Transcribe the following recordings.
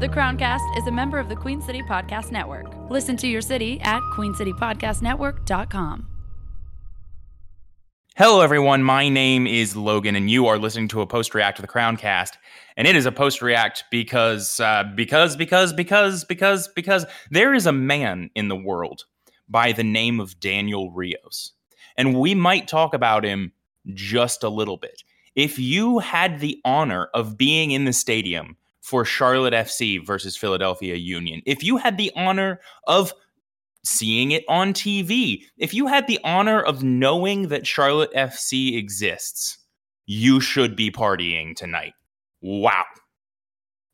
The Crowncast is a member of the Queen City Podcast Network. Listen to your city at queencitypodcastnetwork.com. Hello, everyone. My name is Logan, and you are listening to a post react to the Crowncast. And it is a post react because, uh, because, because, because, because, because there is a man in the world by the name of Daniel Rios. And we might talk about him just a little bit. If you had the honor of being in the stadium for Charlotte FC versus Philadelphia Union, if you had the honor of seeing it on TV, if you had the honor of knowing that Charlotte FC exists, you should be partying tonight. Wow.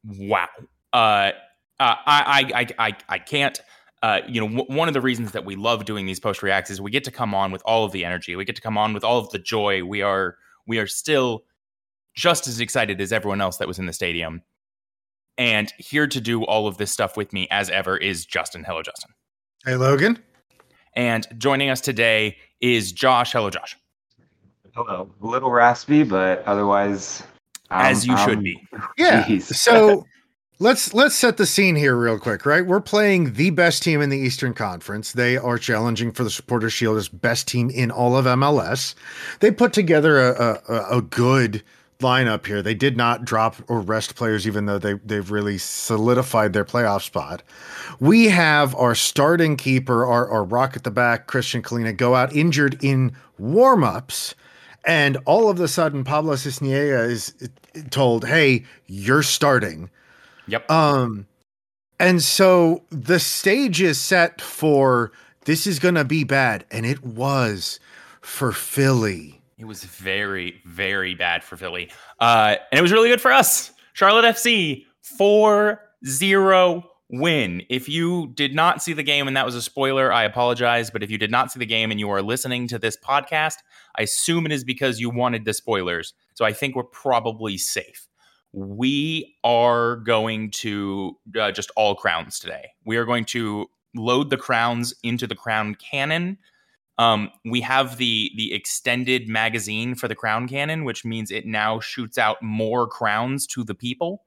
Wow. Uh, uh, I, I, I, I can't. Uh, you know, w- one of the reasons that we love doing these post reacts is we get to come on with all of the energy. We get to come on with all of the joy. We are, we are still just as excited as everyone else that was in the stadium. And here to do all of this stuff with me, as ever, is Justin. Hello, Justin. Hey, Logan. And joining us today is Josh. Hello, Josh. Hello. A little raspy, but otherwise, um, as you should um, be. Yeah. Jeez. So let's let's set the scene here real quick, right? We're playing the best team in the Eastern Conference. They are challenging for the Supporter Shield as best team in all of MLS. They put together a a, a good lineup here. They did not drop or rest players, even though they they've really solidified their playoff spot. We have our starting keeper, our, our rock at the back, Christian Kahlina, go out injured in warm-ups. And all of a sudden, Pablo Sisniega is told, "Hey, you're starting." Yep. Um, and so the stage is set for this is going to be bad, and it was for Philly. It was very, very bad for Philly. Uh, and it was really good for us. Charlotte FC 4 0 win. If you did not see the game and that was a spoiler, I apologize. But if you did not see the game and you are listening to this podcast, I assume it is because you wanted the spoilers. So I think we're probably safe. We are going to uh, just all crowns today. We are going to load the crowns into the crown cannon. Um, we have the the extended magazine for the crown cannon, which means it now shoots out more crowns to the people.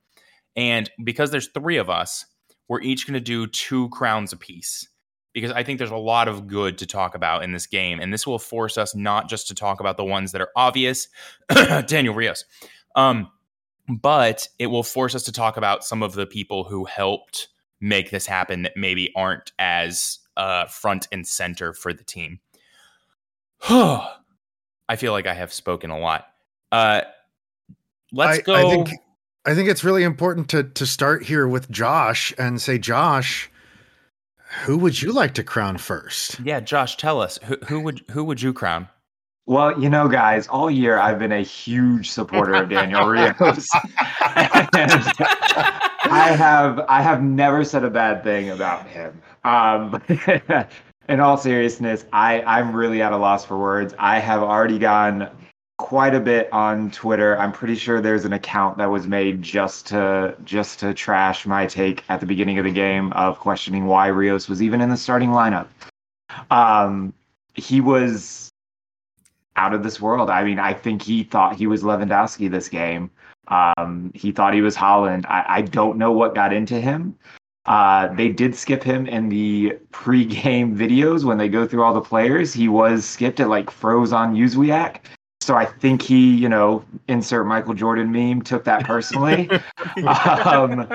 And because there's three of us, we're each going to do two crowns apiece. Because I think there's a lot of good to talk about in this game, and this will force us not just to talk about the ones that are obvious, Daniel Rios, um, but it will force us to talk about some of the people who helped make this happen that maybe aren't as uh, front and center for the team. I feel like I have spoken a lot. Uh, let's I, go. I think I think it's really important to to start here with Josh and say, Josh, who would you like to crown first? yeah, Josh, tell us who, who would who would you crown? Well, you know, guys, all year I've been a huge supporter of Daniel Rios. I have I have never said a bad thing about him. Um, in all seriousness, I, I'm really at a loss for words. I have already gone quite a bit on Twitter. I'm pretty sure there's an account that was made just to just to trash my take at the beginning of the game of questioning why Rios was even in the starting lineup. Um, he was out of this world. I mean, I think he thought he was Lewandowski this game. Um, he thought he was Haaland. I, I don't know what got into him. Uh, they did skip him in the pre-game videos when they go through all the players. He was skipped at like froze on Jóźwiak. So I think he, you know, insert Michael Jordan meme, took that personally. um,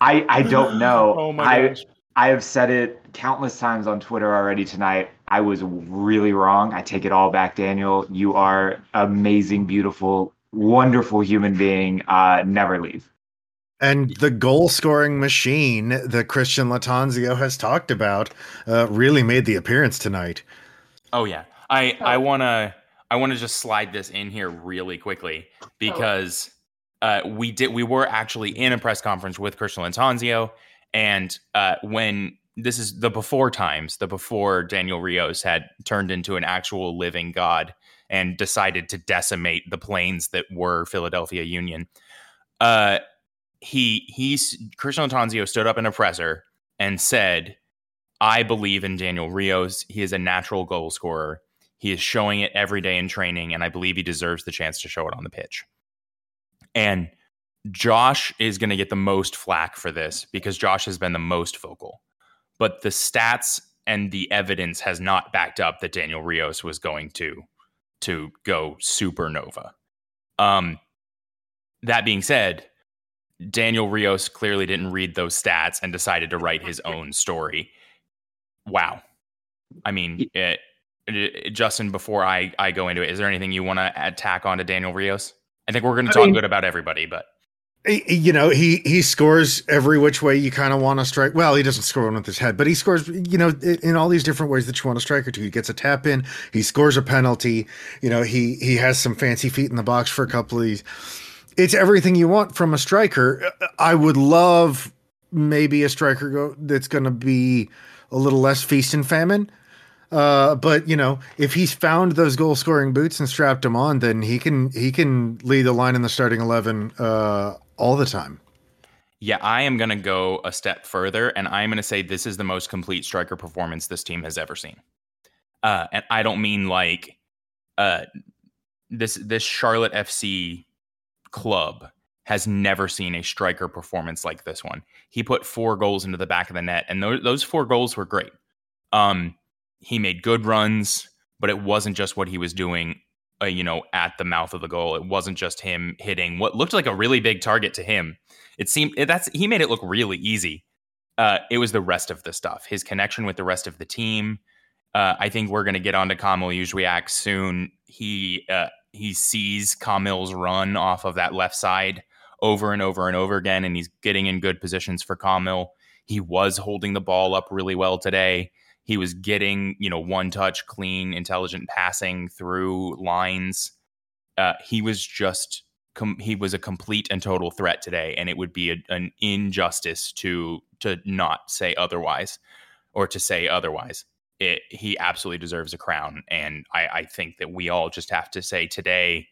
I I don't know. Oh my I gosh. I have said it countless times on Twitter already tonight. I was really wrong. I take it all back, Daniel. You are amazing, beautiful, wonderful human being. Uh, never leave. And the goal scoring machine that Christian Lattanzio has talked about uh, really made the appearance tonight. Oh yeah, I I wanna I wanna just slide this in here really quickly because uh, we did we were actually in a press conference with Christian Lattanzio, and uh, when this is the before times, the before Daniel Rios had turned into an actual living god and decided to decimate the planes that were Philadelphia Union. Uh, he he's Christian Lattanzio stood up in a presser and said, "I believe in Daniel Rios. He is a natural goal scorer. He is showing it every day in training, and I believe he deserves the chance to show it on the pitch." And Josh is going to get the most flack for this because Josh has been the most vocal. But the stats and the evidence has not backed up that Daniel Rios was going to to go supernova. Um that being said, Daniel Rios clearly didn't read those stats and decided to write his own story. Wow. I mean, it, it, eh, eh, Justin, before I, I go into it, is there anything you want to attack on to Daniel Rios? I think we're going to talk mean, good about everybody, but you know he he scores every which way you kind of want to strike well he doesn't score one with his head but he scores you know in all these different ways that you want to strike or to he gets a tap in he scores a penalty you know he he has some fancy feet in the box for a couple of these it's everything you want from a striker i would love maybe a striker go that's going to be a little less feast and famine uh, but you know, if he's found those goal scoring boots and strapped them on, then he can he can lead the line in the starting eleven uh, all the time. Yeah, I am going to go a step further, and I'm going to say this is the most complete striker performance this team has ever seen. Uh, and I don't mean like uh, this this Charlotte FC club has never seen a striker performance like this one. He put four goals into the back of the net, and those, those four goals were great. Um, he made good runs, but it wasn't just what he was doing, uh, you know, at the mouth of the goal. It wasn't just him hitting what looked like a really big target to him. It seemed that's he made it look really easy. Uh, it was the rest of the stuff, his connection with the rest of the team. Uh, I think we're going to get on to Kamil Jóźwiak soon. He uh, he sees Kamil's run off of that left side over and over and over again, and he's getting in good positions for Kamil. He was holding the ball up really well today. He was getting, you know, one touch, clean, intelligent passing through lines. Uh, he was just com- he was a complete and total threat today, and it would be a, an injustice to to not say otherwise, or to say otherwise. It, he absolutely deserves a crown, and I, I think that we all just have to say today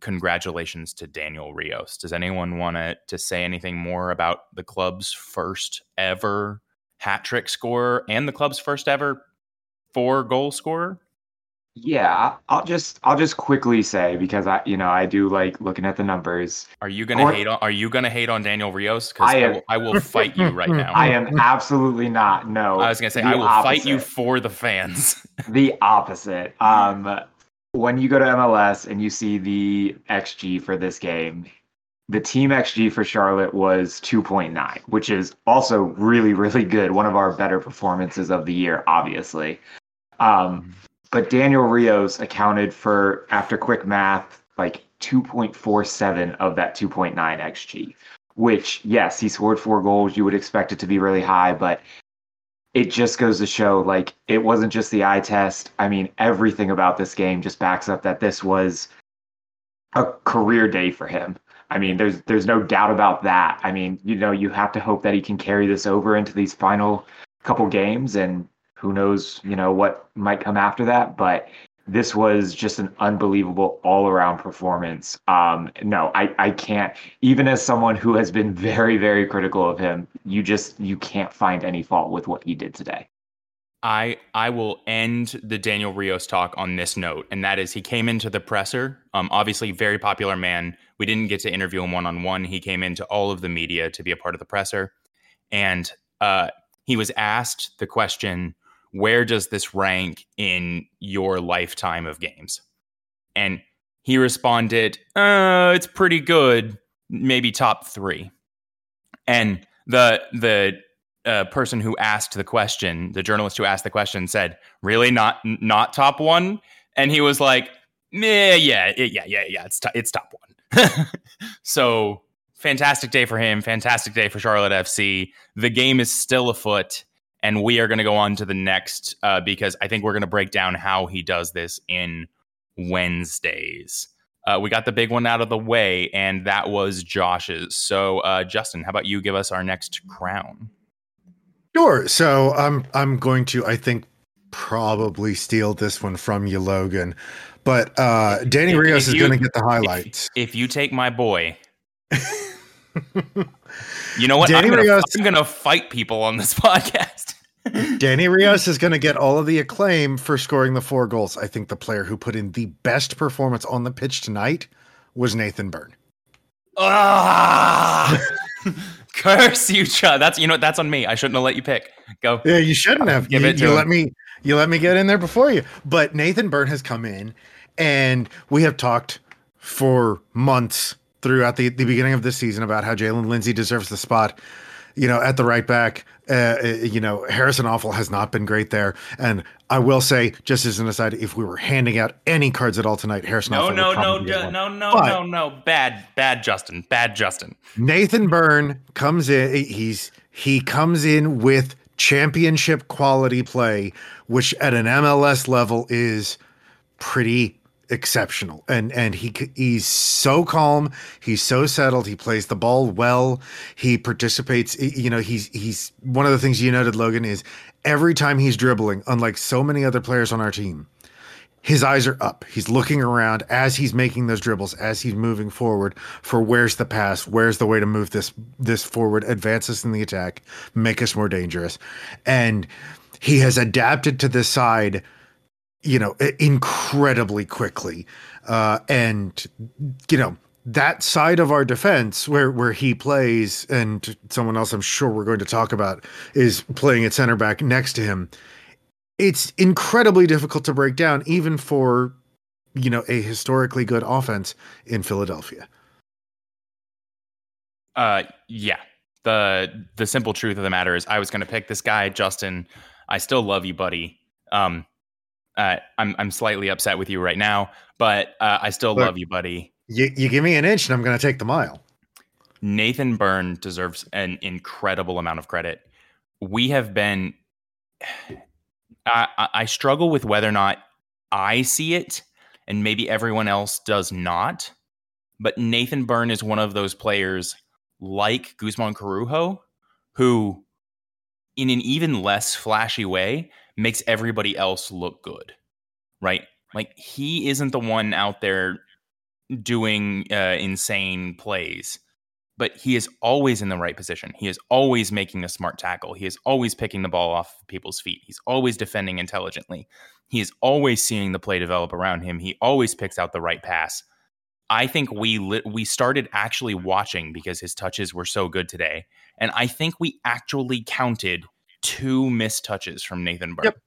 congratulations to Daniel Rios. Does anyone want to to say anything more about the club's first ever hat trick scorer and the club's first ever four goal scorer? Yeah, I'll just I'll just quickly say because I you know I do like looking at the numbers. Are you gonna or, hate on Are you gonna hate on Daniel Rios? Because I, I, will, I will fight you right now. I am absolutely not. No, I was gonna say I will opposite. fight you for the fans. the opposite. Um, when you go to MLS and you see the xG for this game, the team XG for Charlotte was 2.9, which is also really, really good. One of our better performances of the year, obviously. Um, but Daniel Rios accounted for, after quick math, like 2.47 of that 2.9 XG, which, yes, he scored four goals. You would expect it to be really high, but it just goes to show like it wasn't just the eye test. I mean, everything about this game just backs up that this was a career day for him. I mean, there's there's no doubt about that. I mean, you know, you have to hope that he can carry this over into these final couple games, and who knows, you know, what might come after that. But this was just an unbelievable all-around performance. Um, no, I, I can't. Even as someone who has been very, very critical of him, you just you can't find any fault with what he did today. I I will end the Daniel Rios talk on this note, and that is he came into the presser. Um, obviously, very popular man. We didn't get to interview him one on one. He came into all of the media to be a part of the presser, and uh, he was asked the question, "Where does this rank in your lifetime of games?" And he responded, uh, "It's pretty good, maybe top three. And the the uh, person who asked the question, the journalist who asked the question, said, "Really, not not top one?" And he was like, "Yeah, yeah, yeah, yeah, yeah. It's t- it's top one." so fantastic day for him. Fantastic day for Charlotte FC. The game is still afoot, and we are going to go on to the next uh, because I think we're going to break down how he does this in Wednesdays. Uh, we got the big one out of the way, and that was Josh's. So, uh, Justin, how about you give us our next crown? Sure. So I'm I'm going to I think probably steal this one from you, Logan. But uh Danny if, Rios if is going to get the highlights. If, if you take my boy, you know what? Danny I'm gonna, Rios, I'm gonna fight people on this podcast. Danny Rios is going to get all of the acclaim for scoring the four goals. I think the player who put in the best performance on the pitch tonight was Nathan Byrne. Ah! Curse you, Chad. That's you know that's on me. I shouldn't have let you pick. Go. Yeah, you shouldn't have. Give you, it to you him. let me you let me get in there before you. But Nathan Byrne has come in and we have talked for months throughout the, the beginning of this season about how Jaylin Lindsey deserves the spot, you know, at the right back. Uh, uh, you know, Harrison Afful has not been great there. And I will say, just as an aside, if we were handing out any cards at all tonight, Harrison No, Afful no, no, no, no, no, But- no, no. Bad, bad, Justin. Bad, Justin. Nathan Byrne comes in. He's he comes in with championship quality play, which at an MLS level is pretty exceptional. And and he he's so calm. He's so settled. He plays the ball well. He participates. You know, he's he's one of the things you noted, Logan, is every time he's dribbling, unlike so many other players on our team his eyes are up. He's looking around as he's making those dribbles, as he's moving forward for where's the pass, where's the way to move this this forward, advance us in the attack, make us more dangerous. And he has adapted to this side, you know, incredibly quickly. Uh, and you know, that side of our defense where where he plays and someone else I'm sure we're going to talk about is playing at center back next to him it's incredibly difficult to break down even for you know a historically good offense in Philadelphia. Uh, yeah. The the simple truth of the matter is, I was going to pick this guy, Justin. I still love you, buddy. Um, uh, I'm I'm slightly upset with you right now, but uh, I still Look. love you, buddy. You, you give me an inch and I'm going to take the mile. Nathan Byrne deserves an incredible amount of credit. We have been. I, I- I struggle with whether or not I see it, and maybe everyone else does not. But Nathan Byrne is one of those players like Guzmán Corujo, who, in an even less flashy way, makes everybody else look good, right? Like he isn't the one out there doing uh, insane plays, but he is always in the right position. He is always making a smart tackle. He is always picking the ball off people's feet. He's always defending intelligently. He is always seeing the play develop around him. He always picks out the right pass. I think we li- we started actually watching because his touches were so good today, and I think we actually counted two missed touches from Nathan Byrne Yep.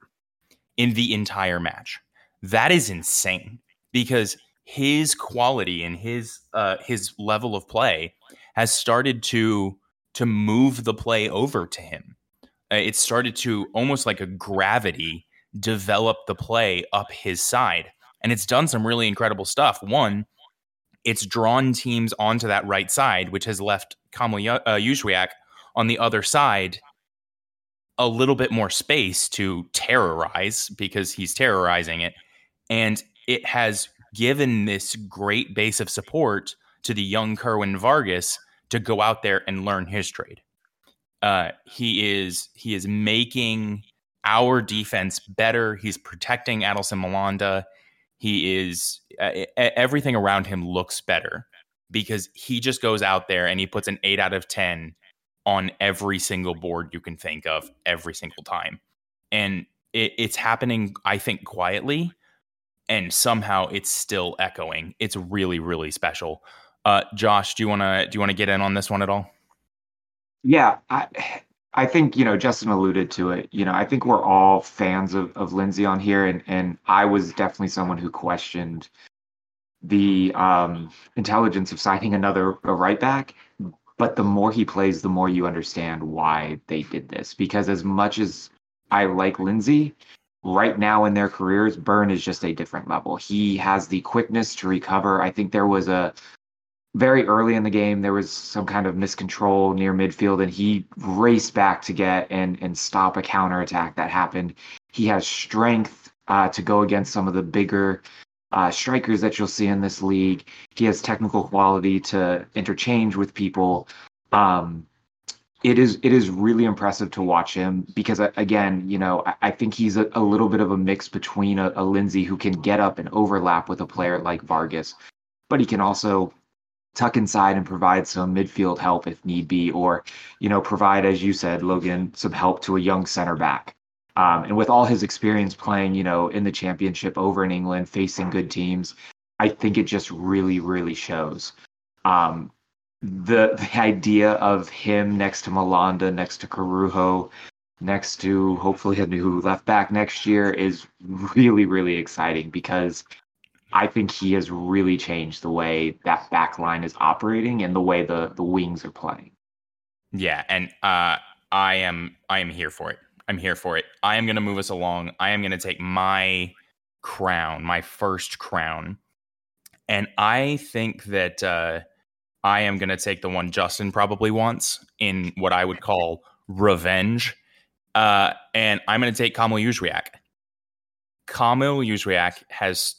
in the entire match. That is insane because his quality and his uh, his level of play has started to to move the play over to him. Uh, it started to almost like a gravity develop the play up his side, and it's done some really incredible stuff. One, it's drawn teams onto that right side, which has left Kamil Yu- uh, Jóźwiak on the other side a little bit more space to terrorize because he's terrorizing it. And it has given this great base of support to the young Kerwin Vargas to go out there and learn his trade. Uh, he is he is making our defense better. He's protecting Adilson Malanda. He is uh, everything around him looks better because he just goes out there and he puts an eight out of ten on every single board you can think of every single time, and it, it's happening. I think quietly, and somehow it's still echoing. It's really really special. Uh, Josh, do you want to do you want to get in on this one at all? Yeah, I I think, you know, Justin alluded to it. You know, I think we're all fans of, of Lindsey on here, and, and I was definitely someone who questioned the um, intelligence of signing another right back. But the more he plays, the more you understand why they did this. Because as much as I like Lindsey, right now in their careers, Byrne is just a different level. He has the quickness to recover. I think there was a very early in the game there was some kind of miscontrol near midfield and he raced back to get and and stop a counterattack that happened he has strength uh, to go against some of the bigger uh, strikers that you'll see in this league he has technical quality to interchange with people um, it is it is really impressive to watch him because uh, again you know i, I think he's a, a little bit of a mix between a, a lindsey who can get up and overlap with a player like vargas but he can also tuck inside and provide some midfield help if need be, or you know, provide, as you said, Logan, some help to a young center back. Um, and with all his experience playing, you know, in the championship over in England, facing good teams, I think it just really, really shows. Um, the the idea of him next to Malanda, next to Corujo, next to hopefully a new left back next year is really really exciting because I think he has really changed the way that back line is operating and the way the the wings are playing. Yeah, and uh, I am I am here for it. I'm here for it. I am going to move us along. I am going to take my crown, my first crown, and I think that uh, I am going to take the one Justin probably wants in what I would call revenge, uh, and I'm going to take Kamil Jóźwiak. Kamil Jóźwiak has,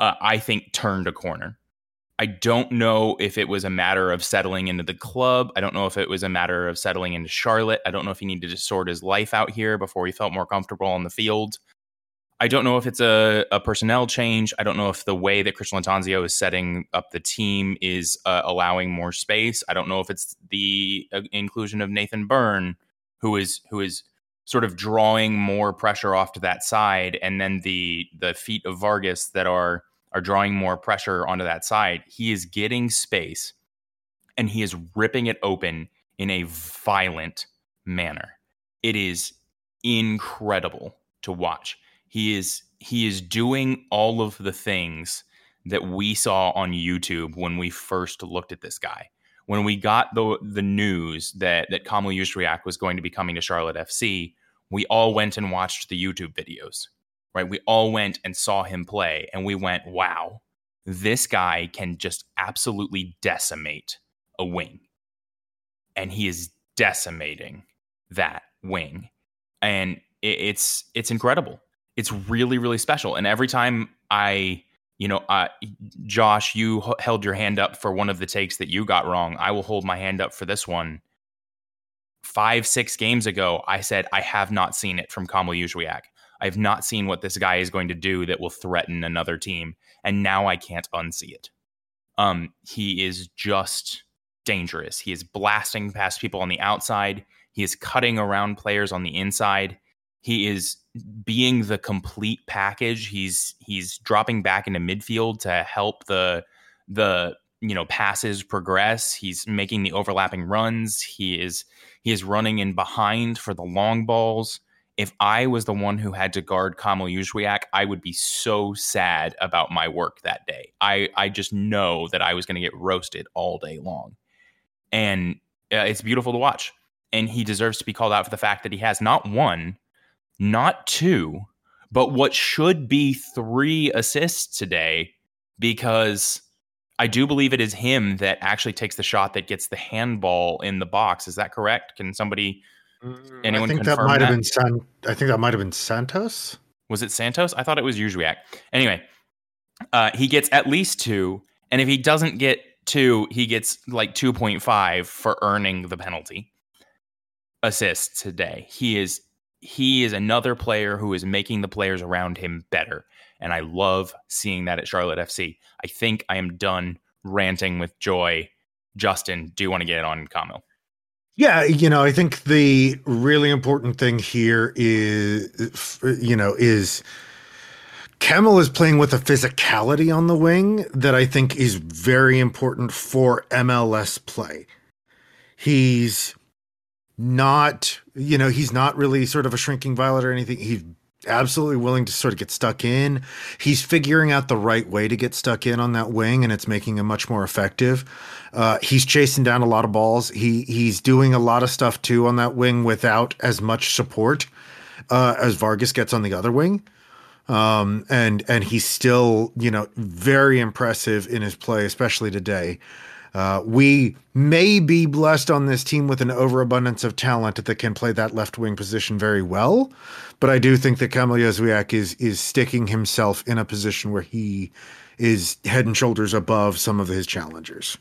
uh, I think, turned a corner. I don't know if it was a matter of settling into the club. I don't know if it was a matter of settling into Charlotte. I don't know if he needed to sort his life out here before he felt more comfortable on the field. I don't know if it's a, a personnel change. I don't know if the way that Christian Lattanzio is setting up the team is uh, allowing more space. I don't know if it's the uh, inclusion of Nathan Byrne, who is who is sort of drawing more pressure off to that side, and then the the feet of Vargas that are are drawing more pressure onto that side. He is getting space and he is ripping it open in a violent manner. It is incredible to watch. He is he is doing all of the things that we saw on YouTube when we first looked at this guy. When we got the the news that that Kamil Jóźwiak was going to be coming to Charlotte FC, we all went and watched the YouTube videos right? We all went and saw him play and we went, wow, this guy can just absolutely decimate a wing. And he is decimating that wing. And it's it's incredible. It's really really special. And every time I, you know, uh, Josh, you h- held your hand up for one of the takes that you got wrong. I will hold my hand up for this one. Five six games ago, I said I have not seen it from Kamil Jóźwiak. I've not seen what this guy is going to do that will threaten another team, and now I can't unsee it. Um, he is just dangerous. He is blasting past people on the outside. He is cutting around players on the inside. He is being the complete package. He's he's dropping back into midfield to help the the you know passes progress. He's making the overlapping runs. He is he is running in behind for the long balls if I was the one who had to guard Kamil Jóźwiak, I would be so sad about my work that day. I, I just know that I was going to get roasted all day long. And uh, it's beautiful to watch. And he deserves to be called out for the fact that he has not one, not two, but what should be three assists today because I do believe it is him that actually takes the shot that gets the handball in the box. Is that correct? Can somebody Anyone I think that might have been San. I think that might have been Santos. Was it Santos? I thought it was Jóźwiak. Anyway, uh, he gets at least two, and if he doesn't get two, he gets like two point five for earning the penalty assists today. He is he is another player who is making the players around him better, and I love seeing that at Charlotte FC. I think I am done ranting with joy. Justin, do you want to get it on Kamil? Yeah, you know, I think the really important thing here is, you know, is Kamil is playing with a physicality on the wing that I think is very important for MLS play. He's not, you know, he's not really sort of a shrinking violet or anything. He's absolutely willing to sort of get stuck in. He's figuring out the right way to get stuck in on that wing, and it's making him much more effective. Uh, he's chasing down a lot of balls. He he's doing a lot of stuff too on that wing without as much support uh, as Vargas gets on the other wing. Um, and and he's still you know very impressive in his play, especially today. Uh, we may be blessed on this team with an overabundance of talent that can play that left wing position very well. But I do think that Kamil Jóźwiak is is sticking himself in a position where he is head and shoulders above some of his challengers.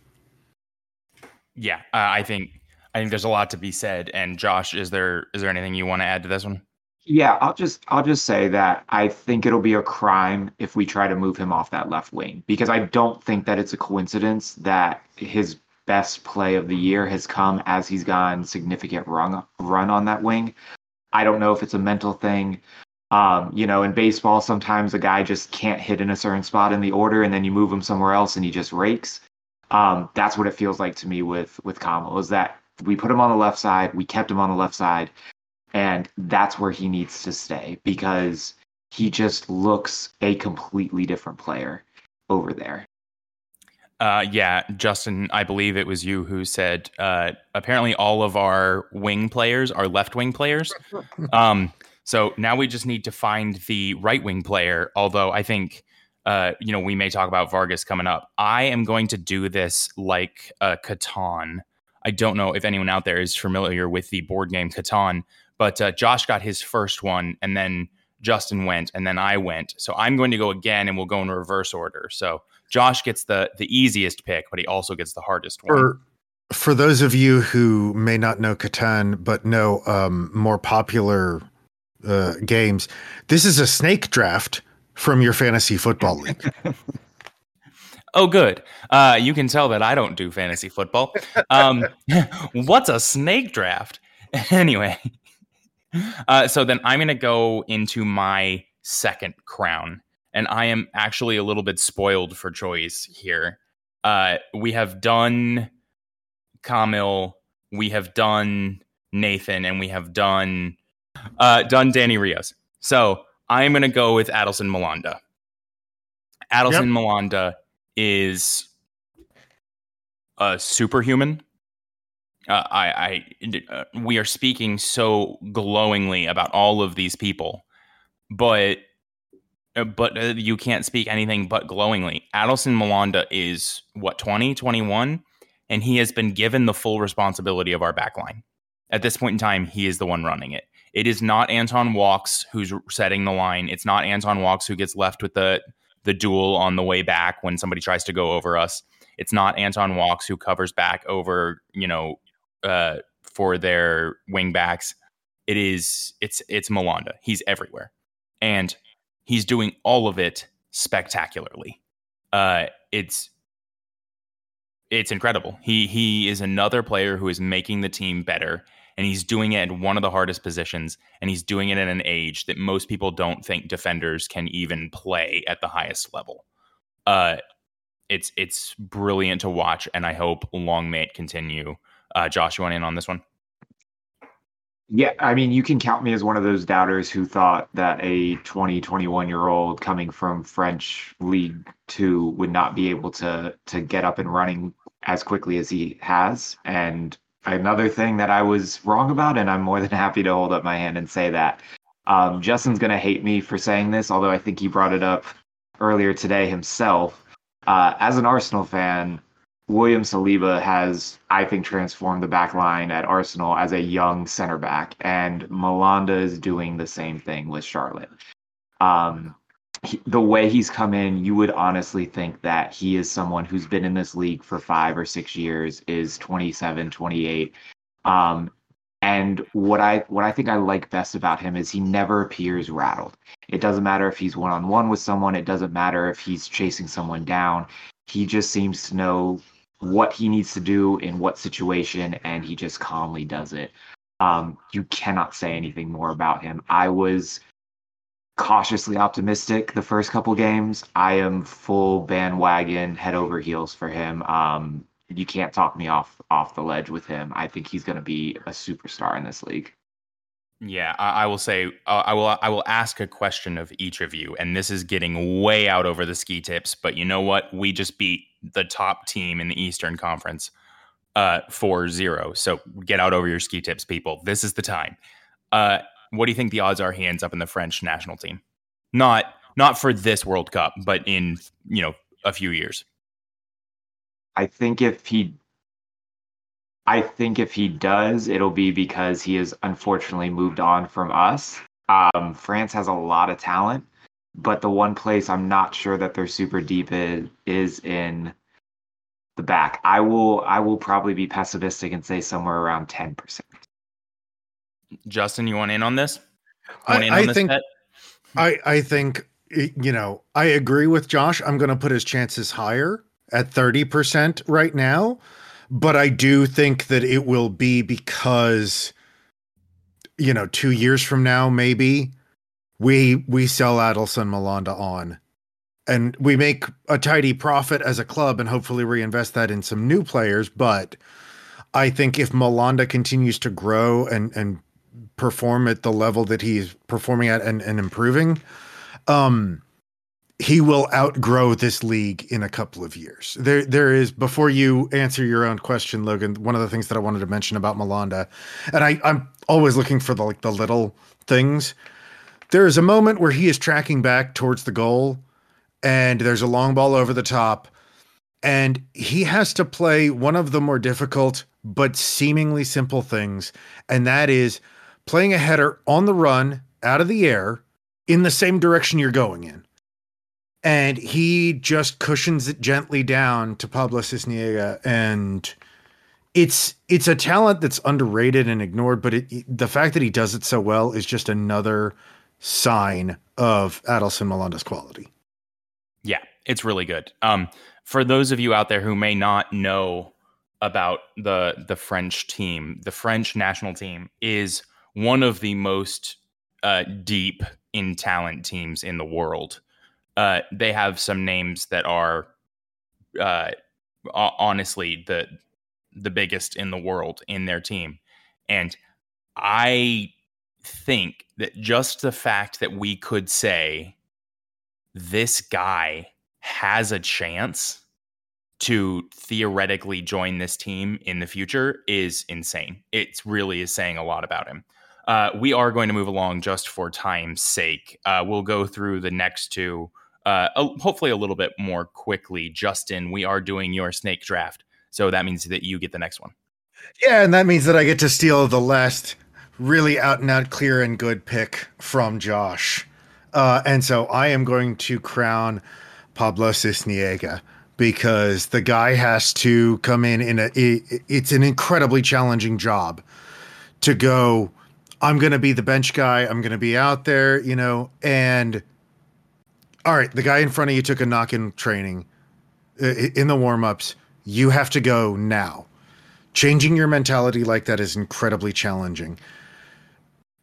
Yeah, uh, I think I think there's a lot to be said. And Josh, is there is there anything you want to add to this one? Yeah, I'll just I'll just say that I think it'll be a crime if we try to move him off that left wing because I don't think that it's a coincidence that his best play of the year has come as he's gone significant run run on that wing. I don't know if it's a mental thing. Um, you know, in baseball, sometimes a guy just can't hit in a certain spot in the order, and then you move him somewhere else and he just rakes. Um, that's what it feels like to me with with Kamil is that we put him on the left side, we kept him on the left side, and that's where he needs to stay because he just looks a completely different player over there. Uh, yeah, Justin, I believe it was you who said uh, apparently all of our wing players are left wing players. Um, so now we just need to find the right wing player. Although I think, uh, you know, we may talk about Vargas coming up. I am going to do this like uh, Catan. I don't know if anyone out there is familiar with the board game Catan, but uh, Josh got his first one, and then Justin went, and then I went. So I'm going to go again, and we'll go in reverse order. So Josh gets the the easiest pick, but he also gets the hardest one. For, for those of you who may not know Catan, but know um, more popular uh, games, this is a snake draft from your fantasy football league. oh, good. Uh, you can tell that I don't do fantasy football. Um, what's a snake draft? anyway, uh, so then I'm going to go into my second crown and I am actually a little bit spoiled for choice here. Uh, we have done Kamil, we have done Nathan, and we have done uh, done Danny Rios. So I'm gonna go with Adilson Malanda. Adilson yep. Malanda is a superhuman. Uh, I, I uh, we are speaking so glowingly about all of these people, but but uh, you can't speak anything but glowingly. Adilson Malanda is what 20, 21, and he has been given the full responsibility of our backline. At this point in time, he is the one running it. It is not Anton Walkes who's setting the line. It's not Anton Walkes who gets left with the the duel on the way back when somebody tries to go over us. It's not Anton Walkes who covers back over, you know, uh, for their wing backs. It is it's it's Malanda. He's everywhere. And he's doing all of it spectacularly. Uh, it's it's incredible. He he is another player who is making the team better, and he's doing it at one of the hardest positions, and he's doing it at an age that most people don't think defenders can even play at the highest level. Uh, it's it's brilliant to watch, and I hope long may it continue. Uh, Josh, you want in on this one? Yeah, I mean, you can count me as one of those doubters who thought that a 20, 21 year old coming from French League Two would not be able to to get up and running as quickly as he has. And another thing that I was wrong about, and I'm more than happy to hold up my hand and say that. Um, Justin's gonna hate me for saying this, although I think he brought it up earlier today himself. Uh, as an Arsenal fan, William Saliba has, I think, transformed the back line at Arsenal as a young center back, and Malanda is doing the same thing with Charlotte. Um, he, the way he's come in, you would honestly think that he is someone who's been in this league for five or six years, is 27, 28. Um, and what I what I think I like best about him is he never appears rattled. It doesn't matter if he's one on one with someone. It doesn't matter if he's chasing someone down. He just seems to know what he needs to do in what situation, and he just calmly does it. Um, you cannot say anything more about him. I was cautiously optimistic the first couple games. I am full bandwagon, head over heels for him. Um, you can't talk me off off the ledge with him. I think he's going to be a superstar in this league. Yeah, I, I will say uh, I will I will ask a question of each of you, and this is getting way out over the ski tips. But you know what? We just beat the top team in the Eastern Conference uh, 4-0. So get out over your ski tips, people. This is the time. Uh, what do you think the odds are he ends up in the French national team? Not not for this World Cup, but in you know a few years. I think if he I think if he does, it'll be because he has unfortunately moved on from us. Um, France has a lot of talent, but the one place I'm not sure that they're super deep in is in the back. I will I will probably be pessimistic and say somewhere around ten percent. Justin, you want in on this? I, I think I I think you know I agree with Josh. I'm going to put his chances higher at thirty percent right now but I do think that it will be because you know, two years from now, maybe we we sell Adilson Malanda on, and we make a tidy profit as a club and hopefully reinvest that in some new players. But I think if Malanda continues to grow and and perform at the level that he's performing at and, and improving, um, he will outgrow this league in a couple of years. There, there is before you answer your own question, Logan. One of the things that I wanted to mention about Malanda, and I, I'm always looking for the like the little things. There is a moment where he is tracking back towards the goal, and there's a long ball over the top, and he has to play one of the more difficult but seemingly simple things, and that is playing a header on the run out of the air in the same direction you're going in. And he just cushions it gently down to Pablo Sisniega and it's it's a talent that's underrated and ignored but it, the fact that he does it so well is just another sign of Adilson Malanda's quality. Yeah, it's really good. Um, for those of you out there who may not know about the the French team, the French national team is one of the most uh, deep in talent teams in the world uh, they have some names that are uh, honestly the the biggest in the world in their team, and I think that just the fact that we could say this guy has a chance to theoretically join this team in the future is insane. It really is saying a lot about him. Uh, we are going to move along just for time's sake. Uh, we'll go through the next two uh, hopefully a little bit more quickly. Justin, we are doing your snake draft. So that means that you get the next one. Yeah, and that means that I get to steal the last really out and out clear and good pick from Josh. Uh, and so I am going to crown Pablo Sisniega because the guy has to come in in a it, it's an incredibly challenging job to go I'm going to be the bench guy, I'm going to be out there, you know, and all right, the guy in front of you took a knock in training in the warm ups. You have to go now. Changing your mentality like that is incredibly challenging.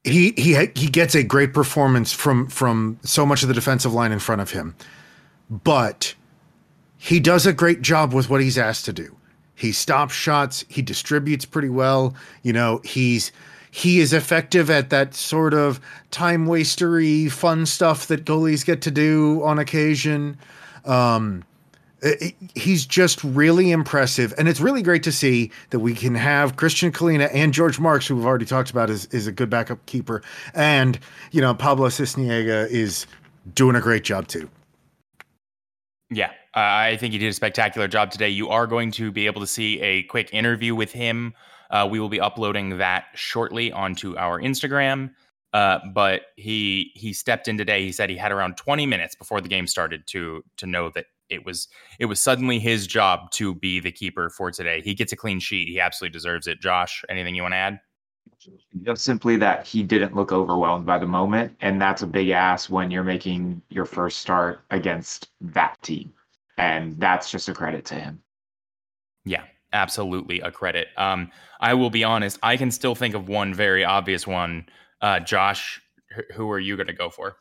He he he gets a great performance from from so much of the defensive line in front of him, but he does a great job with what he's asked to do. He stops shots. He distributes pretty well. You know, he's he is effective at that sort of time wastery fun stuff that goalies get to do on occasion. Um, he's just really impressive, and it's really great to see that we can have Christian Kahlina and George Marks, who we've already talked about, is is a good backup keeper, and you know Pablo Sisniega is doing a great job too. Yeah, uh, I think he did a spectacular job today. You are going to be able to see a quick interview with him uh, we will be uploading that shortly onto our Instagram. Uh, but he he stepped in today. He said he had around 20 minutes before the game started to to know that it was it was suddenly his job to be the keeper for today. He gets a clean sheet. He absolutely deserves it. Josh, anything you want to add? Just simply that he didn't look overwhelmed by the moment, and that's a big ass when you're making your first start against that team, and that's just a credit to him. Yeah, absolutely a credit. Um, I will be honest, I can still think of one very obvious one. Uh, Josh, who are you going to go for?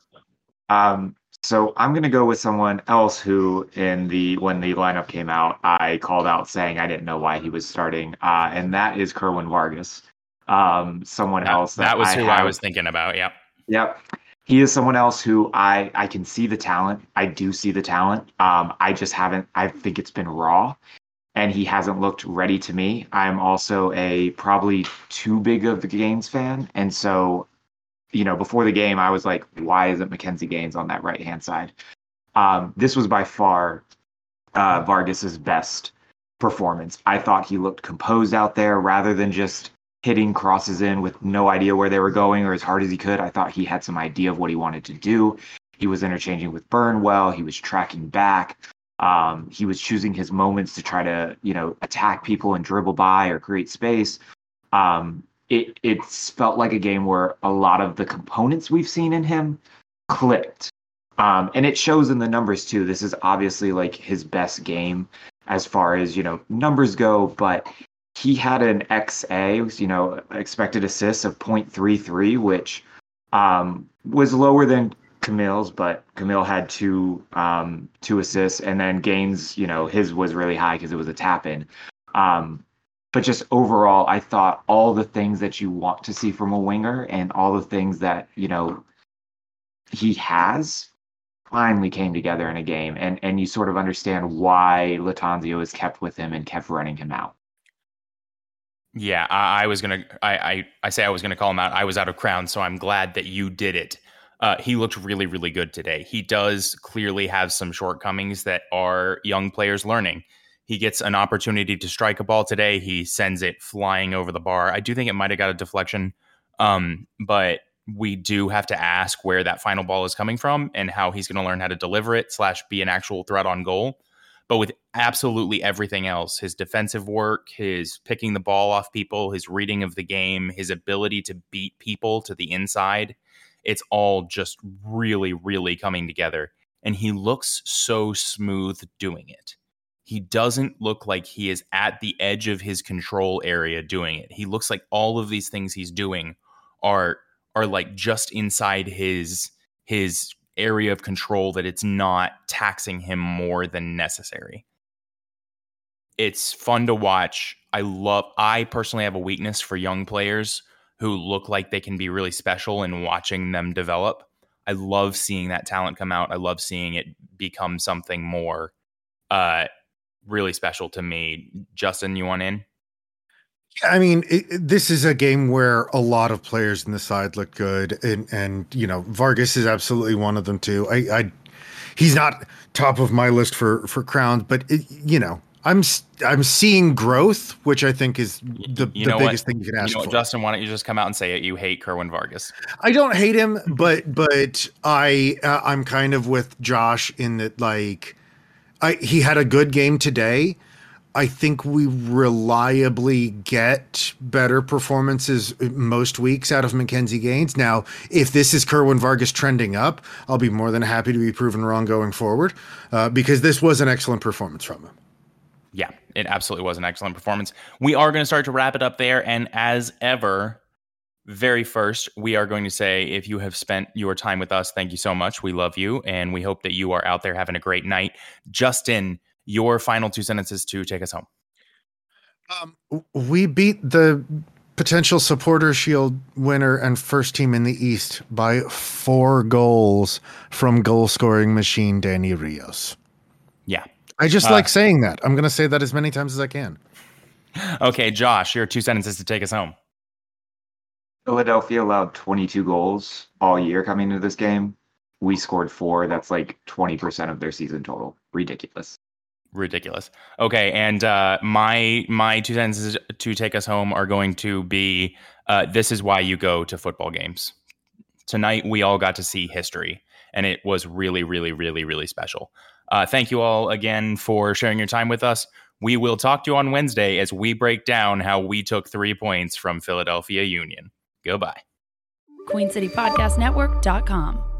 Um, so I'm going to go with someone else who, in the when the lineup came out, I called out saying I didn't know why he was starting, uh, and that is Kerwin Vargas. Um, someone that, else that, that was I who have, I was thinking about. Yep. Yep. He is someone else who I I can see the talent. I do see the talent. Um, I just haven't. I think it's been raw and he hasn't looked ready to me. I'm also a probably too big of the Gaines fan. And so, you know, before the game, I was like, why isn't McKinze Gaines on that right hand side? Um, this was by far uh, Vargas's best performance. I thought he looked composed out there rather than just hitting crosses in with no idea where they were going or as hard as he could. I thought he had some idea of what he wanted to do. He was interchanging with Byrne well. He was tracking back. Um, he was choosing his moments to try to, you know, attack people and dribble by or create space. Um, it it felt like a game where a lot of the components we've seen in him clicked, um, and it shows in the numbers too. This is obviously like his best game as far as you know numbers go, but he had an XA, you know, expected assists of 0.33, which um, was lower than Kamil's, but Camille had two um, two assists, and then Gaines, you know, his was really high because it was a tap in. Um, but just overall, I thought all the things that you want to see from a winger and all the things that you know he has finally came together in a game, and and you sort of understand why Lattanzio is kept with him and kept running him out. Yeah, I, I was gonna. I, I I say I was gonna call him out. I was out of crown, so I'm glad that you did it. Uh, he looked really, really good today. He does clearly have some shortcomings that are young players learning. He gets an opportunity to strike a ball today. He sends it flying over the bar. I do think it might have got a deflection, um, but we do have to ask where that final ball is coming from and how he's going to learn how to deliver it slash be an actual threat on goal. But with absolutely everything else, his defensive work, his picking the ball off people, his reading of the game, his ability to beat people to the inside, it's all just really, really coming together. And he looks so smooth doing it. He doesn't look like he is at the edge of his control area doing it. He looks like all of these things he's doing are are like just inside his his area of control that it's not taxing him more than necessary. It's fun to watch. I love I personally have a weakness for young players who look like they can be really special and watching them develop. I love seeing that talent come out. I love seeing it become something more uh really special to me. Justin, you want in? Yeah, I mean, it, this is a game where a lot of players in the side look good, and and you know Vargas is absolutely one of them too. I, I he's not top of my list for for crowns, but it, you know I'm I'm seeing growth, which I think is the, you the biggest what? thing you can ask you know for. Justin, why don't you just come out and say it? You hate Kerwin Vargas. I don't hate him, but but I uh, I'm kind of with Josh in that like I he had a good game today. I think we reliably get better performances most weeks out of McKinze Gaines. Now, if this is Kerwin Vargas trending up, I'll be more than happy to be proven wrong going forward uh, because this was an excellent performance from him. Yeah, it absolutely was an excellent performance. We are going to start to wrap it up there. And as ever, very first, we are going to say if you have spent your time with us, thank you so much. We love you. And we hope that you are out there having a great night. Justin, your final two sentences to take us home. Um, we beat the potential supporter shield winner and first team in the East by four goals from goal scoring machine Danny Rios. Yeah. I just Uh, like saying that. I'm going to say that as many times as I can. Okay, Josh, your two sentences to take us home. Philadelphia allowed 22 goals all year coming into this game. We scored four. That's like 20% of their season total. Ridiculous. ridiculous. Okay, and uh, my my two sentences to take us home are going to be: uh, this is why you go to football games. Tonight we all got to see history, and it was really, really, really, really special. Uh, thank you all again for sharing your time with us. We will talk to you on Wednesday as we break down how we took three points from Philadelphia Union. Goodbye. QueenCityPodcastNetwork.com.